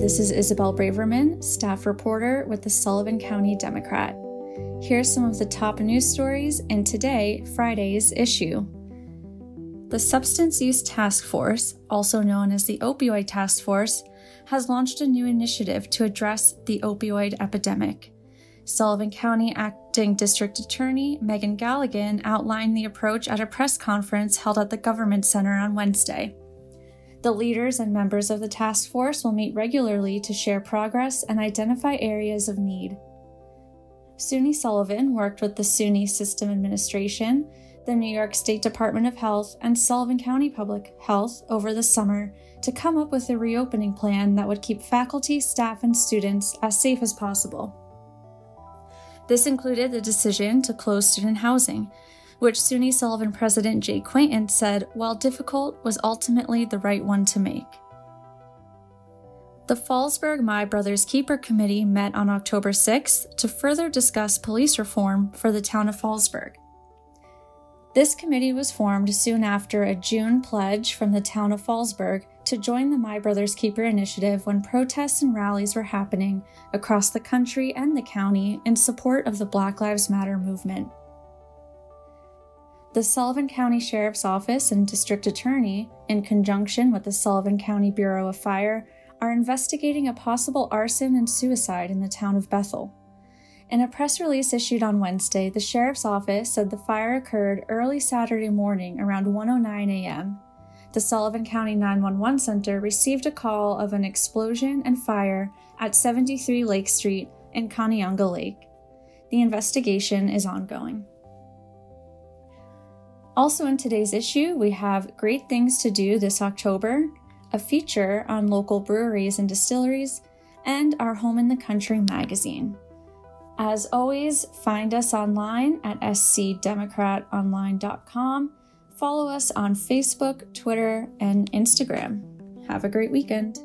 Hi, this is Isabel Braverman, staff reporter with the Sullivan County Democrat. Here's some of the top news stories in today, Friday's issue. The Substance Use Task Force, also known as the Opioid Task Force, has launched a new initiative to address the opioid epidemic. Sullivan County Acting District Attorney Megan Galligan outlined the approach at a press conference held at the Government Center on Wednesday. The leaders and members of the task force will meet regularly to share progress and identify areas of need. SUNY Sullivan worked with the SUNY System Administration, the New York State Department of Health, and Sullivan County Public Health over the summer to come up with a reopening plan that would keep faculty, staff, and students as safe as possible. This included the decision to close student housing, which SUNY Sullivan President Jay Quaintance said, while difficult, was ultimately the right one to make. The Fallsburg My Brothers Keeper Committee met on October 6th to further discuss police reform for the town of Fallsburg. This committee was formed soon after a June pledge from the town of Fallsburg to join the My Brothers Keeper initiative when protests and rallies were happening across the country and the county in support of the Black Lives Matter movement. The Sullivan County Sheriff's Office and District Attorney, in conjunction with the Sullivan County Bureau of Fire, are investigating a possible arson and suicide in the town of Bethel. In a press release issued on Wednesday, the sheriff's office said the fire occurred early Saturday morning around 1:09 a.m. The Sullivan County 911 Center received a call of an explosion and fire at 73 Lake Street in Kauneonga Lake. The investigation is ongoing. Also, in today's issue, we have Great Things to Do this October, a feature on local breweries and distilleries, and our Home in the Country magazine. As always, find us online at scdemocratonline.com. Follow us on Facebook, Twitter, and Instagram. Have a great weekend.